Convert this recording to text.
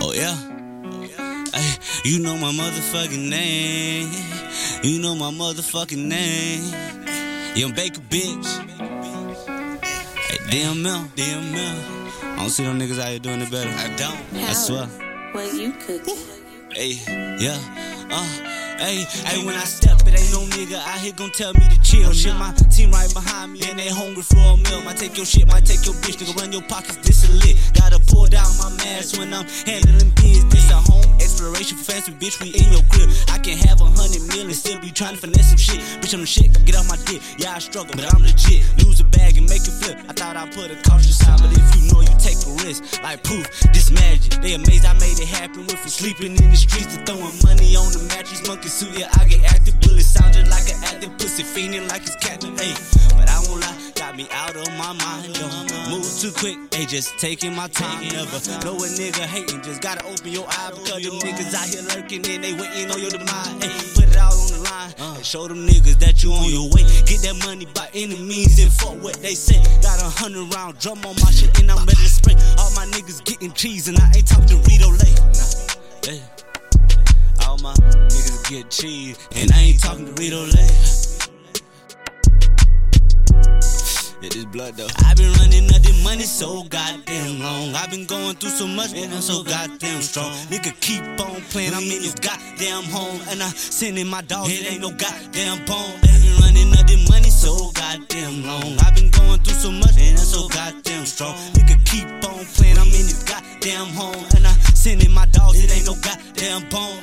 Oh yeah. Ay, you know my motherfucking name. You know my motherfucking name. Young Baker bitch. Hey, DML, DML. I don't see them niggas out here doing it better. I don't. I swear. What you cooking? Hey, yeah. Uh. Hey, hey, when I step, it ain't no nigga out here gon' tell me to chill. Oh, shit, my team right behind me, and they hungry for a meal. Might take your shit, might take your bitch, nigga, run your pockets, this a lit. Gotta pull down my mask when I'm handling business. A home exploration for fancy, bitch, we in your crib. I can have a hundred million, still be trying to finesse some shit. Bitch, I'm the shit, get off my dick. Yeah, I struggle, but I'm legit. Lose a bag and make it flip. I thought I'd put a cautious side, but if you know you take a risk, like poof, this magic. They amazed I it happen with from sleeping in the streets to throwing money on the mattress. Monkey suit, yeah, I get active. Bullet sounding like an active pussy, fiending like it's captain. Hey, but I won't lie, got me out of my mind. Move too quick, they just taking my time. Never know a nigga hating, just gotta open your eye because them niggas out here lurking and they waiting on your demise. Hey, put it all on the line and show them niggas that you on your way. Get that money by any means and fuck what they say. Got a hundred round drum on my shit and I'm ready to spray. All my niggas getting cheese and I ain't talking Frito my niggas get cheese, and I ain't talking to Frito-Lay. It is blood though. I've been running up money so goddamn long. I've been going through so much, man, I'm so goddamn strong. Nigga, keep on playing, I'm in this goddamn home. And I'm sending my dogs, it ain't no goddamn bone. I've been running up money so goddamn long. I've been going through so much, man, I'm so goddamn strong. Nigga, keep on playing, I'm in this goddamn home. And I'm sending my dogs, it ain't no goddamn bone.